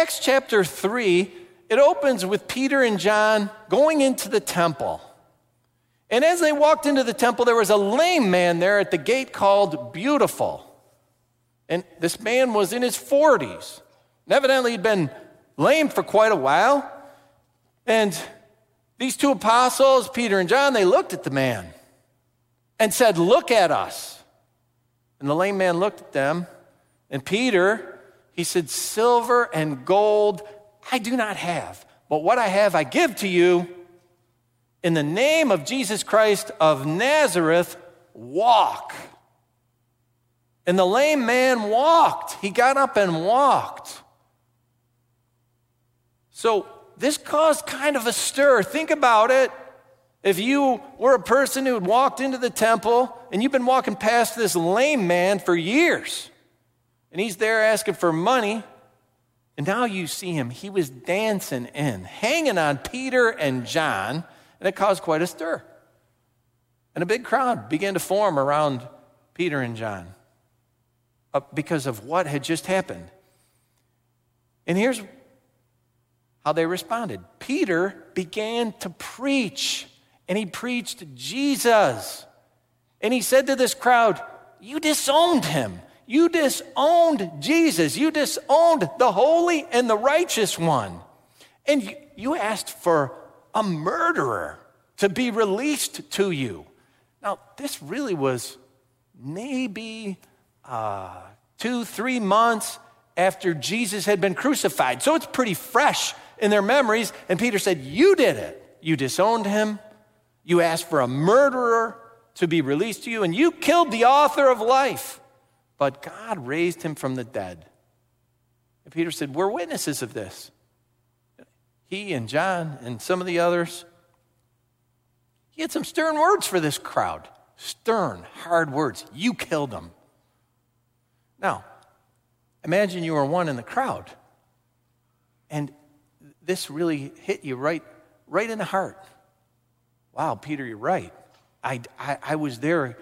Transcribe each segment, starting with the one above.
Acts chapter 3, it opens with Peter and John going into the temple. And as they walked into the temple, there was a lame man there at the gate called Beautiful. And this man was in his 40s. And evidently, he'd been lame for quite a while. And these two apostles, Peter and John, they looked at the man and said, Look at us. And the lame man looked at them. And Peter, he said, Silver and gold I do not have, but what I have I give to you. In the name of Jesus Christ of Nazareth, walk. And the lame man walked. He got up and walked. So this caused kind of a stir. Think about it. If you were a person who had walked into the temple and you've been walking past this lame man for years, and he's there asking for money, and now you see him, he was dancing in, hanging on Peter and John, and it caused quite a stir. And a big crowd began to form around Peter and John uh, because of what had just happened. And here's how they responded Peter began to preach, and he preached Jesus. And he said to this crowd, You disowned him. You disowned Jesus. You disowned the holy and the righteous one. And you asked for a murderer to be released to you. Now, this really was maybe uh, two, three months after Jesus had been crucified. So it's pretty fresh in their memories. And Peter said, You did it. You disowned him. You asked for a murderer to be released to you, and you killed the author of life but God raised him from the dead. And Peter said, We're witnesses of this. He and John and some of the others. He had some stern words for this crowd. Stern, hard words. You killed him. Now, imagine you were one in the crowd. And this really hit you right, right in the heart. Wow, Peter, you're right. I, I, I was there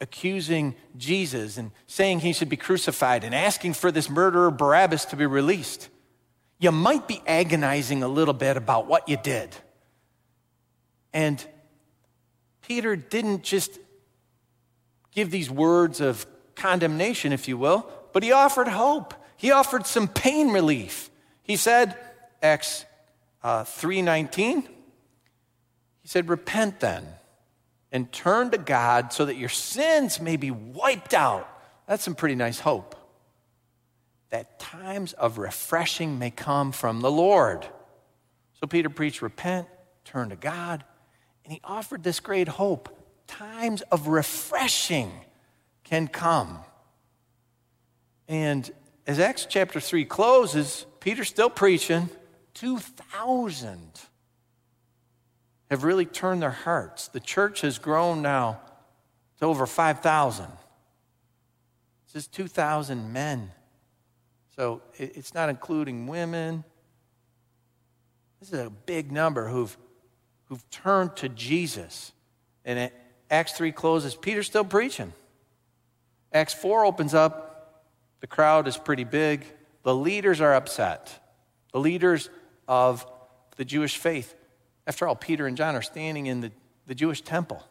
accusing Jesus and saying he should be crucified and asking for this murderer Barabbas to be released, you might be agonizing a little bit about what you did. And Peter didn't just give these words of condemnation, if you will, but he offered hope. He offered some pain relief. He said, Acts uh, 3:19, he said, "Repent then and turn to God so that your sins may be wiped out. That's some pretty nice hope. That times of refreshing may come from the Lord. So Peter preached, repent, turn to God, and he offered this great hope. Times of refreshing can come. And as Acts chapter 3 closes, Peter's still preaching 2,000 have really turned their hearts. The church has grown now to over 5,000. This is 2,000 men. So it's not including women. This is a big number who've, who've turned to Jesus. And it, Acts 3 closes, Peter's still preaching. Acts 4 opens up, the crowd is pretty big. The leaders are upset. The leaders of the Jewish faith. After all, Peter and John are standing in the, the Jewish temple.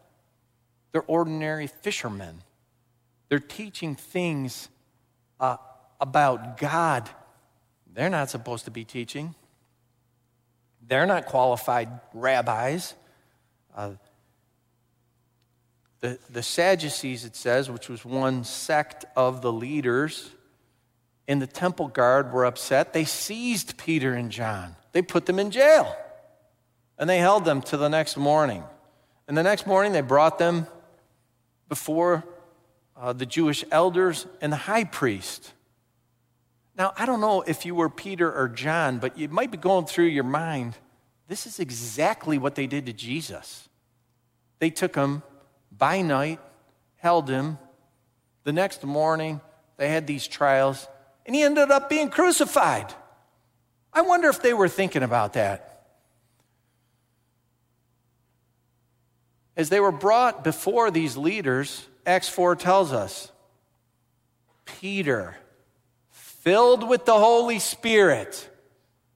They're ordinary fishermen. They're teaching things uh, about God they're not supposed to be teaching. They're not qualified rabbis. Uh, the, the Sadducees, it says, which was one sect of the leaders in the temple guard, were upset. They seized Peter and John, they put them in jail. And they held them to the next morning. And the next morning, they brought them before uh, the Jewish elders and the high priest. Now, I don't know if you were Peter or John, but you might be going through your mind this is exactly what they did to Jesus. They took him by night, held him. The next morning, they had these trials, and he ended up being crucified. I wonder if they were thinking about that. As they were brought before these leaders, Acts 4 tells us Peter filled with the Holy Spirit.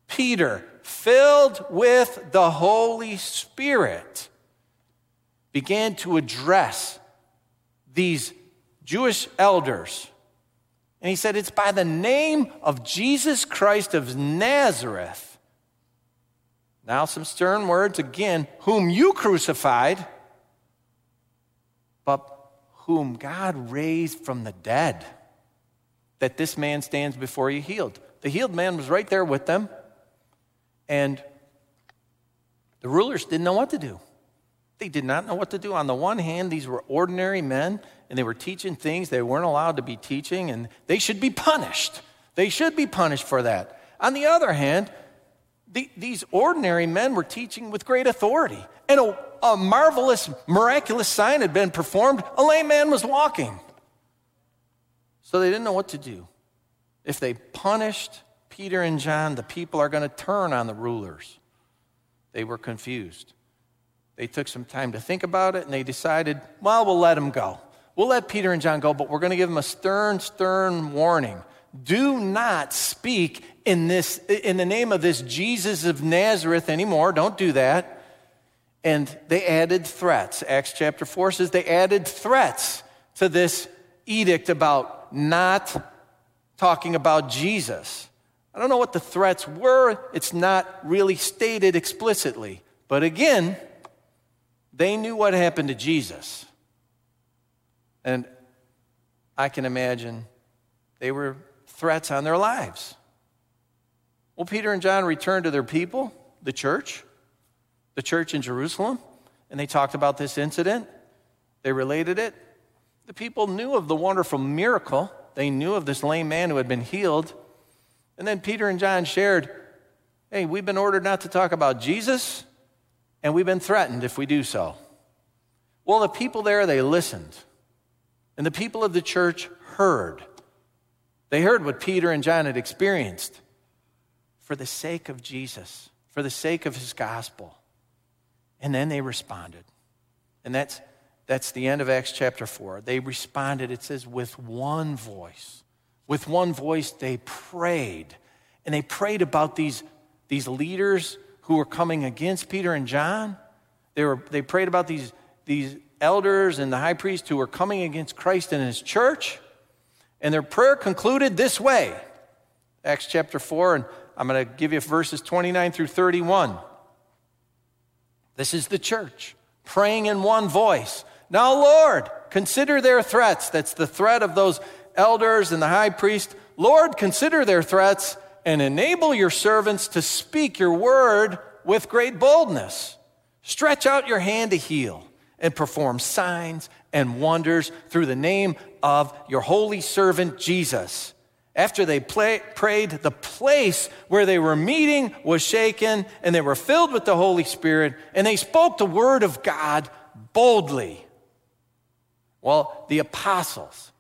Peter, filled with the Holy Spirit, began to address these Jewish elders. And he said, It's by the name of Jesus Christ of Nazareth. Now, some stern words again, whom you crucified, but whom God raised from the dead, that this man stands before you healed. The healed man was right there with them, and the rulers didn't know what to do. They did not know what to do. On the one hand, these were ordinary men, and they were teaching things they weren't allowed to be teaching, and they should be punished. They should be punished for that. On the other hand, the, these ordinary men were teaching with great authority, and a, a marvelous, miraculous sign had been performed. A lame man was walking. So they didn't know what to do. If they punished Peter and John, the people are going to turn on the rulers. They were confused. They took some time to think about it and they decided, well, we'll let them go. We'll let Peter and John go, but we're going to give them a stern, stern warning. Do not speak in, this, in the name of this Jesus of Nazareth anymore. Don't do that. And they added threats. Acts chapter 4 says they added threats to this edict about not talking about Jesus. I don't know what the threats were, it's not really stated explicitly. But again, they knew what happened to Jesus. And I can imagine they were threats on their lives. Well, Peter and John returned to their people, the church, the church in Jerusalem, and they talked about this incident. They related it. The people knew of the wonderful miracle. They knew of this lame man who had been healed. And then Peter and John shared hey, we've been ordered not to talk about Jesus and we've been threatened if we do so. Well, the people there, they listened. And the people of the church heard. They heard what Peter and John had experienced for the sake of Jesus, for the sake of his gospel. And then they responded. And that's, that's the end of Acts chapter 4. They responded, it says, with one voice. With one voice, they prayed. And they prayed about these, these leaders who were coming against Peter and John. They, were, they prayed about these, these elders and the high priest who were coming against Christ and his church. And their prayer concluded this way Acts chapter 4, and I'm going to give you verses 29 through 31. This is the church praying in one voice. Now, Lord, consider their threats. That's the threat of those elders and the high priest. Lord, consider their threats and enable your servants to speak your word with great boldness. Stretch out your hand to heal and perform signs and wonders through the name of your holy servant Jesus. After they play, prayed, the place where they were meeting was shaken, and they were filled with the Holy Spirit, and they spoke the word of God boldly. Well, the apostles,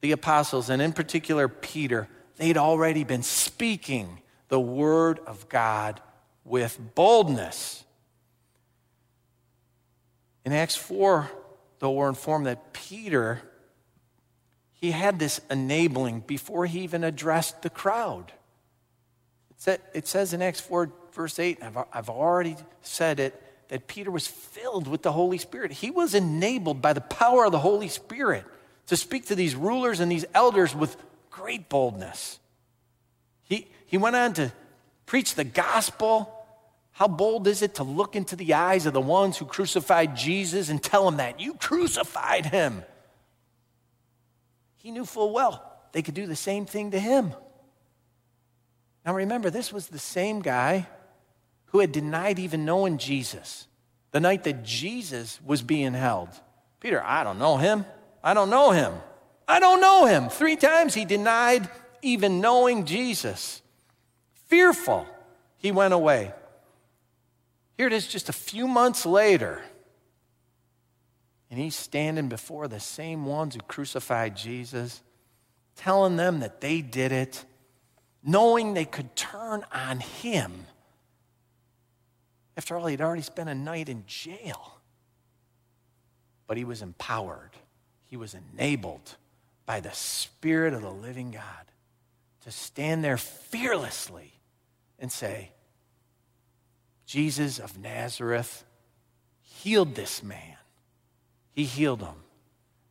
the apostles, and in particular Peter, they'd already been speaking the word of God with boldness. In Acts 4, though, we're informed that Peter, he had this enabling before he even addressed the crowd. It says in Acts 4, verse 8, I've, already said it, that Peter was filled with the Holy Spirit. He was enabled by the power of the Holy Spirit to speak to these rulers and these elders with great boldness. He, he went on to preach the gospel. How bold is it to look into the eyes of the ones who crucified Jesus and tell them that? You crucified him. He knew full well they could do the same thing to him. Now remember, this was the same guy who had denied even knowing Jesus the night that Jesus was being held. Peter, I don't know him. I don't know him. I don't know him. Three times he denied even knowing Jesus. Fearful, he went away. Here it is just a few months later. And he's standing before the same ones who crucified Jesus, telling them that they did it, knowing they could turn on him. After all, he'd already spent a night in jail. But he was empowered, he was enabled by the Spirit of the living God to stand there fearlessly and say, Jesus of Nazareth healed this man. He healed him.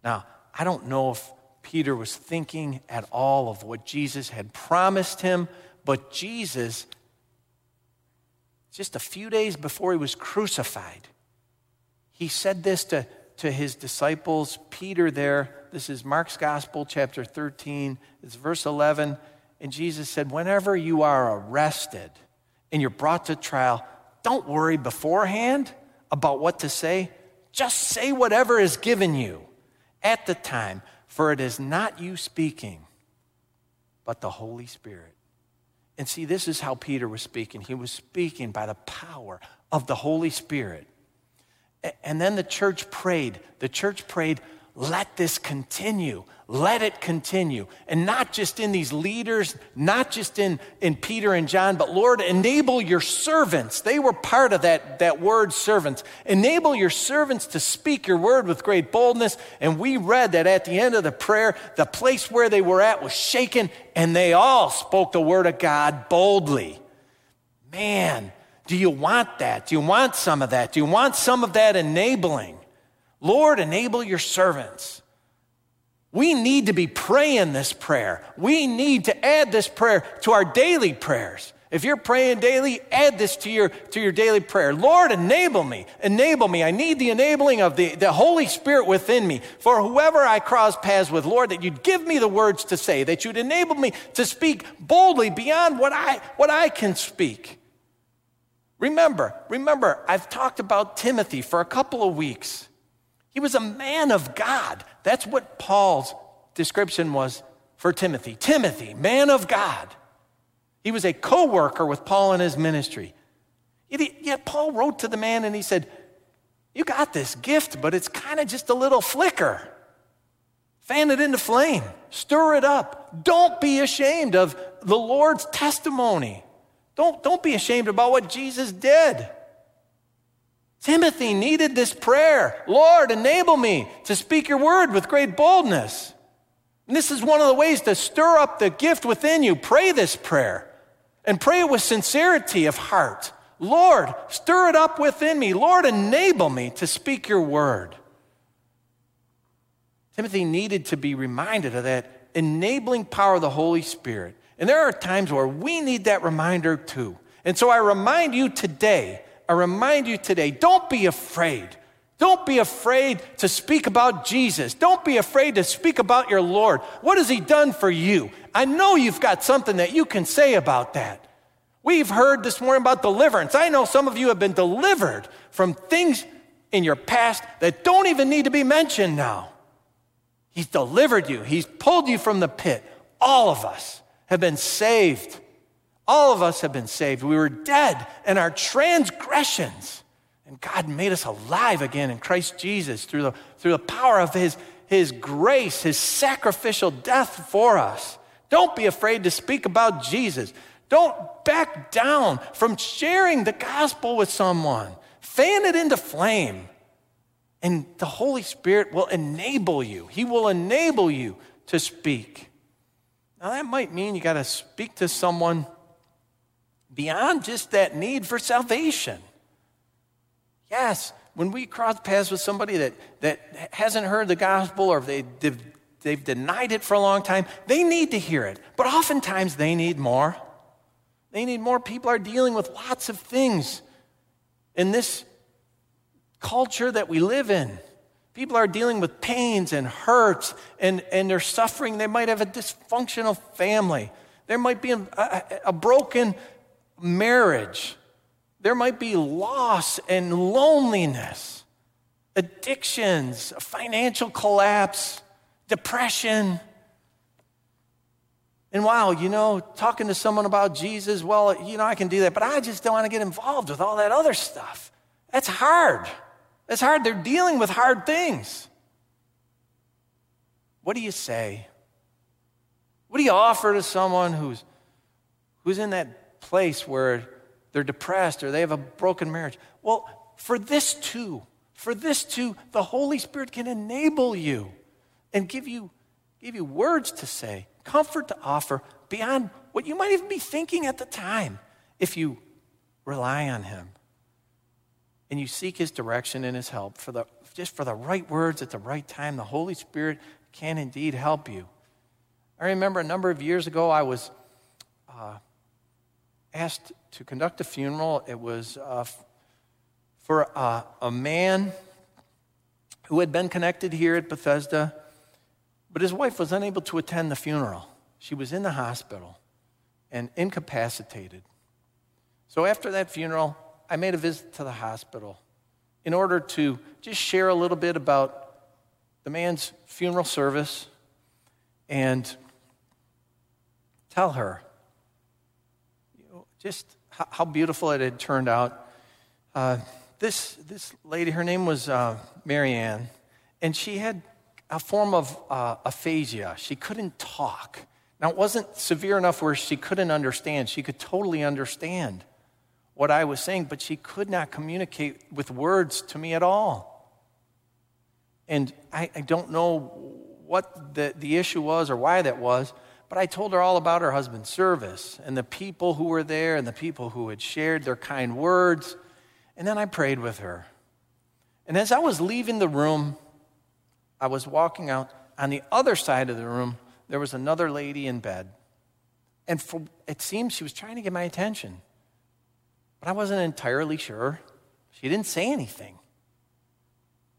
Now, I don't know if Peter was thinking at all of what Jesus had promised him, but Jesus, just a few days before he was crucified, he said this to, to his disciples. Peter, there, this is Mark's Gospel, chapter 13, it's verse 11. And Jesus said, Whenever you are arrested and you're brought to trial, don't worry beforehand about what to say. Just say whatever is given you at the time, for it is not you speaking, but the Holy Spirit. And see, this is how Peter was speaking. He was speaking by the power of the Holy Spirit. And then the church prayed. The church prayed, let this continue. Let it continue. And not just in these leaders, not just in, in Peter and John, but Lord, enable your servants. They were part of that, that word servants. Enable your servants to speak your word with great boldness. And we read that at the end of the prayer, the place where they were at was shaken, and they all spoke the word of God boldly. Man, do you want that? Do you want some of that? Do you want some of that enabling? Lord, enable your servants. We need to be praying this prayer. We need to add this prayer to our daily prayers. If you're praying daily, add this to your, to your daily prayer. Lord, enable me. Enable me. I need the enabling of the, the Holy Spirit within me. For whoever I cross paths with, Lord, that you'd give me the words to say, that you'd enable me to speak boldly beyond what I, what I can speak. Remember, remember, I've talked about Timothy for a couple of weeks. He was a man of God. That's what Paul's description was for Timothy. Timothy, man of God. He was a co worker with Paul in his ministry. Yet Paul wrote to the man and he said, You got this gift, but it's kind of just a little flicker. Fan it into flame, stir it up. Don't be ashamed of the Lord's testimony. Don't, don't be ashamed about what Jesus did. Timothy needed this prayer Lord, enable me to speak your word with great boldness. And this is one of the ways to stir up the gift within you. Pray this prayer and pray it with sincerity of heart. Lord, stir it up within me. Lord, enable me to speak your word. Timothy needed to be reminded of that enabling power of the Holy Spirit. And there are times where we need that reminder too. And so I remind you today I remind you today don't be afraid. Don't be afraid to speak about Jesus. Don't be afraid to speak about your Lord. What has He done for you? I know you've got something that you can say about that. We've heard this morning about deliverance. I know some of you have been delivered from things in your past that don't even need to be mentioned now. He's delivered you, He's pulled you from the pit. All of us have been saved all of us have been saved. We were dead in our transgressions. And God made us alive again in Christ Jesus through the, through the power of his, his grace, His sacrificial death for us. Don't be afraid to speak about Jesus. Don't back down from sharing the gospel with someone. Fan it into flame. And the Holy Spirit will enable you. He will enable you to speak. Now, that might mean you got to speak to someone beyond just that need for salvation. Yes, when we cross paths with somebody that, that hasn't heard the gospel or they, they've, they've denied it for a long time, they need to hear it. But oftentimes they need more. They need more. People are dealing with lots of things in this culture that we live in. People are dealing with pains and hurts and, and they're suffering. They might have a dysfunctional family. There might be a, a, a broken marriage. There might be loss and loneliness, addictions, financial collapse, depression. And wow, you know, talking to someone about Jesus, well, you know, I can do that, but I just don't want to get involved with all that other stuff. That's hard. That's hard. They're dealing with hard things. What do you say? What do you offer to someone who's, who's in that place where they're depressed or they have a broken marriage. Well, for this too, for this too, the Holy Spirit can enable you and give you, give you words to say, comfort to offer, beyond what you might even be thinking at the time if you rely on Him and you seek His direction and His help for the, just for the right words at the right time. The Holy Spirit can indeed help you. I remember a number of years ago, I was uh, asked to conduct a funeral. It was uh, for uh, a man who had been connected here at Bethesda, but his wife was unable to attend the funeral. She was in the hospital and incapacitated. So after that funeral, I made a visit to the hospital in order to just share a little bit about the man's funeral service and tell her just how, beautiful it had turned out. Uh, this, this lady, her name was uh, Marianne, and she had a form of uh, aphasia. She couldn't talk. Now, it wasn't severe enough where she couldn't understand. She could totally understand what I was saying, but she could not communicate with words to me at all. And I, I don't know what the, the issue was or why that was, but I told her all about her husband's service and the people who were there and the people who had shared their kind words. And then I prayed with her. And as I was leaving the room, I was walking out. On the other side of the room, there was another lady in bed. And for, it seemed she was trying to get my attention. But I wasn't entirely sure. She didn't say anything.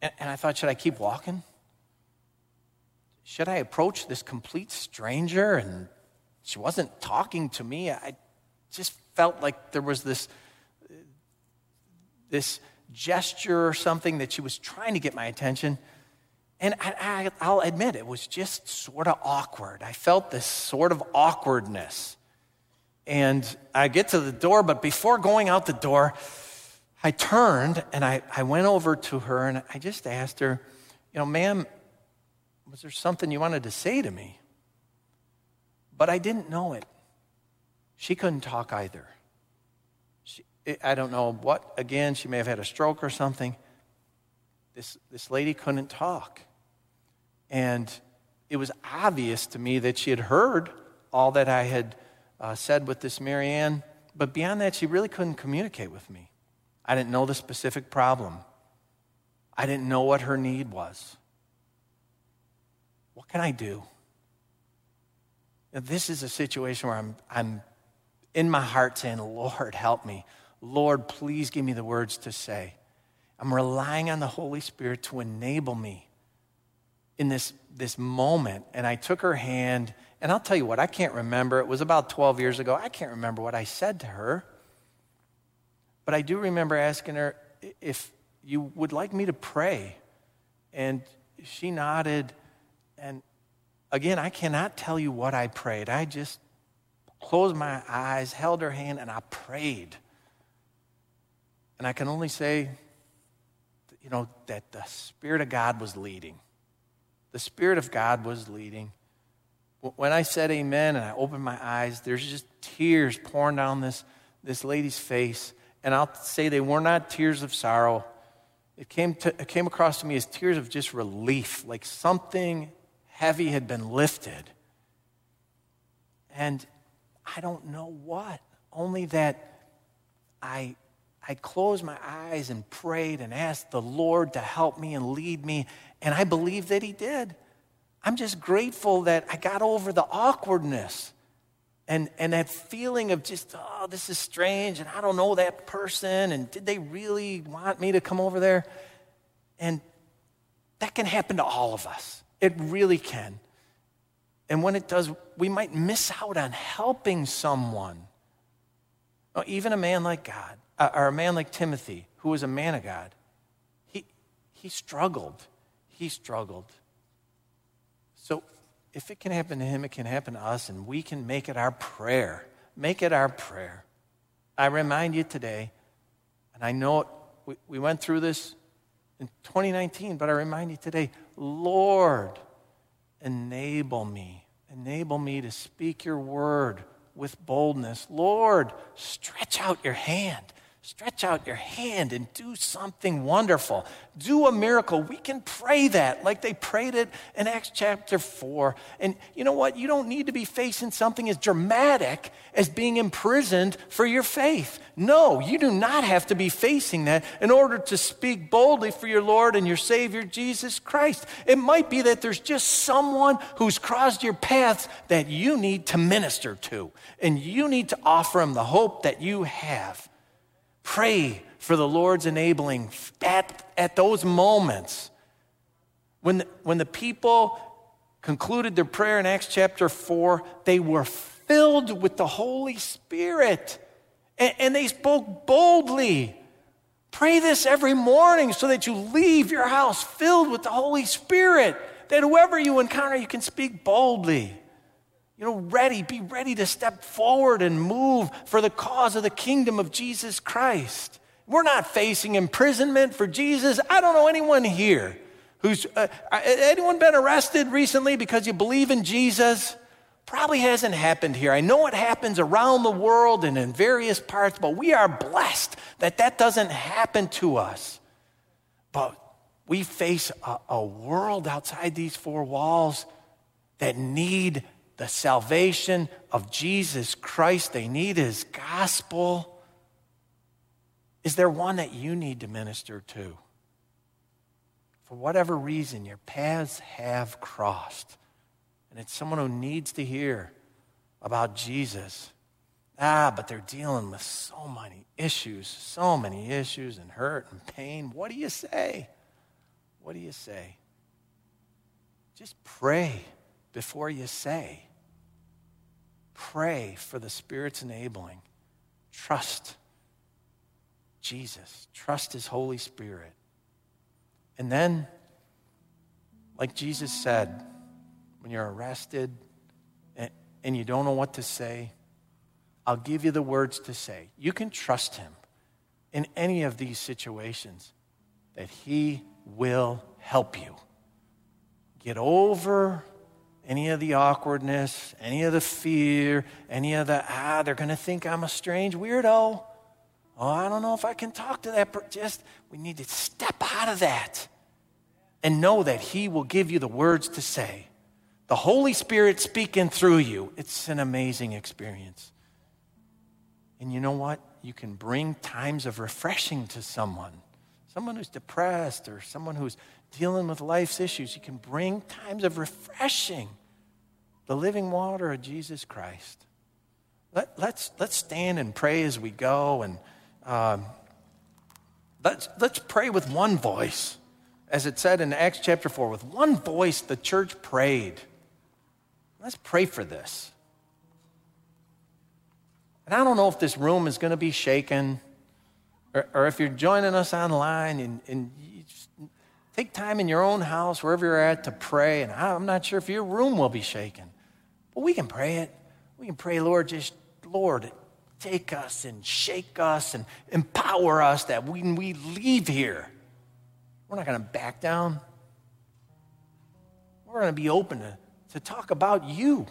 And, and I thought, should I keep walking? Should I approach this complete stranger? And she wasn't talking to me. I just felt like there was this, this gesture or something that she was trying to get my attention. And I, will admit, it was just sort of awkward. I felt this sort of awkwardness. And I get to the door, but before going out the door, I turned and I, I went over to her and I just asked her, You know, ma'am, was there something you wanted to say to me? But I didn't know it. She couldn't talk either. She, I don't know what, again, she may have had a stroke or something. This, this lady couldn't talk. And it was obvious to me that she had heard all that I had uh, said with this Marianne, but beyond that, she really couldn't communicate with me. I didn't know the specific problem, I didn't know what her need was. What can I do? Now, this is a situation where I'm, I'm in my heart saying, Lord, help me. Lord, please give me the words to say. I'm relying on the Holy Spirit to enable me in this, this moment. And I took her hand, and I'll tell you what, I can't remember. It was about 12 years ago. I can't remember what I said to her. But I do remember asking her if you would like me to pray. And she nodded and again, I cannot tell you what I prayed. I just closed my eyes, held her hand, and I prayed. And I can only say, you know, that the Spirit of God was leading. The Spirit of God was leading. When I said amen and I opened my eyes, there's just tears pouring down this, this lady's face. And I'll say they were not tears of sorrow. It came, to, it came across to me as tears of just relief, like something heavy had been lifted. And I don't know what, only that I, I closed my eyes and prayed and asked the Lord to help me and lead me, and I believe that He did. I'm just grateful that I got over the awkwardness and, and that feeling of just, oh, this is strange, and I don't know that person, and did they really want me to come over there? And that can happen to all of us. It really can. And when it does, we might miss out on helping someone. even a man like God, uh, or a man like Timothy, who was a man of God, he, he struggled. He struggled. So if it can happen to him, it can happen to us, and we can make it our prayer. Make it our prayer. I remind you today, and I know we, we went through this in 2019, but I remind you today Lord, enable me. Enable me to speak your word with boldness. Lord, stretch out your hand. Stretch out your hand and do something wonderful. Do a miracle. We can pray that like they prayed it in Acts chapter 4. And you know what? You don't need to be facing something as dramatic as being imprisoned for your faith. No, you do not have to be facing that in order to speak boldly for your Lord and your Savior, Jesus Christ. It might be that there's just someone who's crossed your paths that you need to minister to, and you need to offer them the hope that you have. Pray for the Lord's enabling at, at those moments. When the, when the people concluded their prayer in Acts chapter 4, they were filled with the Holy Spirit and, and they spoke boldly. Pray this every morning so that you leave your house filled with the Holy Spirit, that whoever you encounter, you can speak boldly you know, ready, be ready to step forward and move for the cause of the kingdom of Jesus Christ. We're not facing imprisonment for Jesus. I don't know anyone here who's, uh, uh, anyone been arrested recently because you believe in Jesus? Probably hasn't happened here. I know it happens around the world and in various parts, but we are blessed that that doesn't happen to us. But we face a, a world outside these four walls that need the salvation of Jesus Christ. They need his gospel. Is there one that you need to minister to? For whatever reason, your paths have crossed, and it's someone who needs to hear about Jesus. Ah, but they're dealing with so many issues, so many issues and hurt and pain. What do you say? What do you say? Just pray before you say. Pray for the Spirit's enabling. Trust Jesus, trust His Holy Spirit. And then, like Jesus said, when you're arrested and, and you don't know what to say, I'll give you the words to say. You can trust Him in any of these situations that He will help you. Get over any of the awkwardness, any of the fear, any of the, ah, they're going to think I'm a strange weirdo. Oh, I don't know if I can talk to that. Just, we need to step out of that and know that He will give you the words to say. The Holy Spirit speaking through you. It's an amazing experience. And you know what? You can bring times of refreshing to someone. Someone who's depressed or someone who's dealing with life's issues, you can bring times of refreshing, the living water of Jesus Christ. Let, us let's, let's stand and pray as we go, and um, let's, let's pray with one voice. As it said in Acts chapter 4, with one voice the church prayed. Let's pray for this. And I don't know if this room is going to be shaken or, or if you're joining us online and, and Take time in your own house, wherever you're at, to pray. And I'm not sure if your room will be shaken, but we can pray it. We can pray, Lord, just, Lord, take us and shake us and empower us that when we leave here, we're not going to back down. We're going to be open to, to talk about you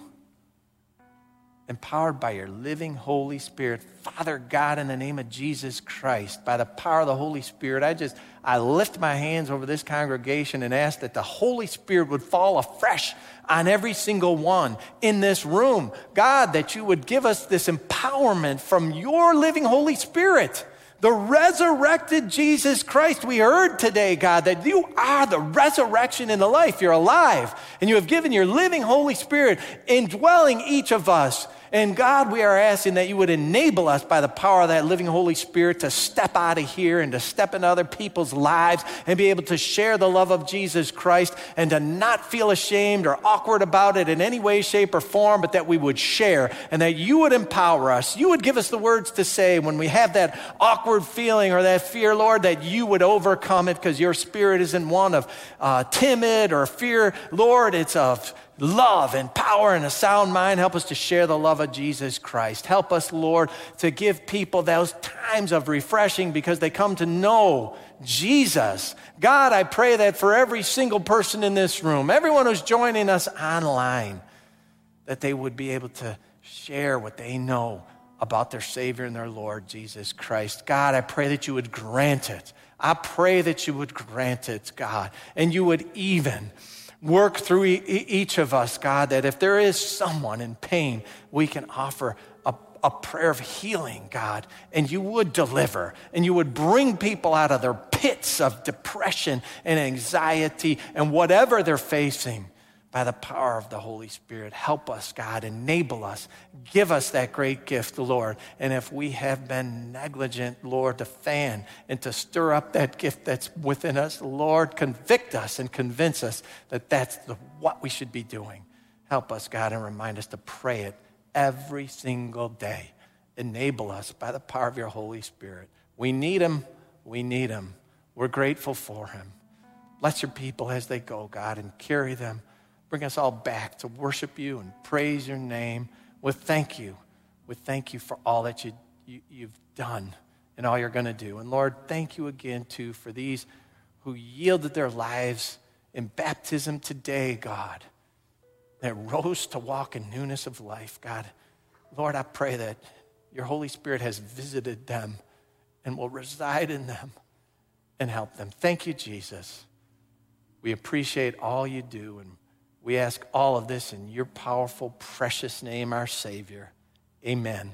empowered by your living Holy Spirit. Father God, in the name of Jesus Christ, by the power of the Holy Spirit, I just, I lift my hands over this congregation and ask that the Holy Spirit would fall afresh on every single one in this room. God, that you would give us this empowerment from your living Holy Spirit. The resurrected Jesus Christ, we heard today, God, that you are the resurrection and the life. You're alive, and you have given your living Holy Spirit indwelling each of us and God, we are asking that you would enable us by the power of that living Holy Spirit to step out of here and to step into other people's lives and be able to share the love of Jesus Christ and to not feel ashamed or awkward about it in any way, shape, or form, but that we would share and that you would empower us. You would give us the words to say when we have that awkward feeling or that fear, Lord, that you would overcome it because your spirit isn't one of uh, timid or fear. Lord, it's of love and power and a sound mind. Help us to share the love of Jesus Christ. Help us, Lord, to give people those times of refreshing because they come to know Jesus. God, I pray that for every single person in this room, everyone who's joining us online, that they would be able to share what they know about their Savior and their Lord, Jesus Christ. God, I pray that you would grant it. I pray that you would grant it, God, and you would even work through each of us, God, that if there is someone in pain, we can offer a, a prayer of healing, God, and you would deliver, and you would bring people out of their pits of depression and anxiety and whatever they're facing by the power of the Holy Spirit. Help us, God. Enable us. Give us that great gift, Lord. And if we have been negligent, Lord, to fan and to stir up that gift that's within us, Lord, convict us and convince us that that's the, what we should be doing. Help us, God, and remind us to pray it every single day. Enable us by the power of your Holy Spirit. We need Him. We need Him. We're grateful for Him. Bless your people as they go, God, and carry them bring us all back to worship you and praise your name with thank you. With thank you for all that you, you, you've done and all you're going to do. And Lord, thank you again, too, for these who yielded their lives in baptism today, God, that rose to walk in newness of life, God. Lord, I pray that your Holy Spirit has visited them and will reside in them and help them. Thank you, Jesus. We appreciate all you do and we ask all of this in your powerful, precious name, our Savior. Amen.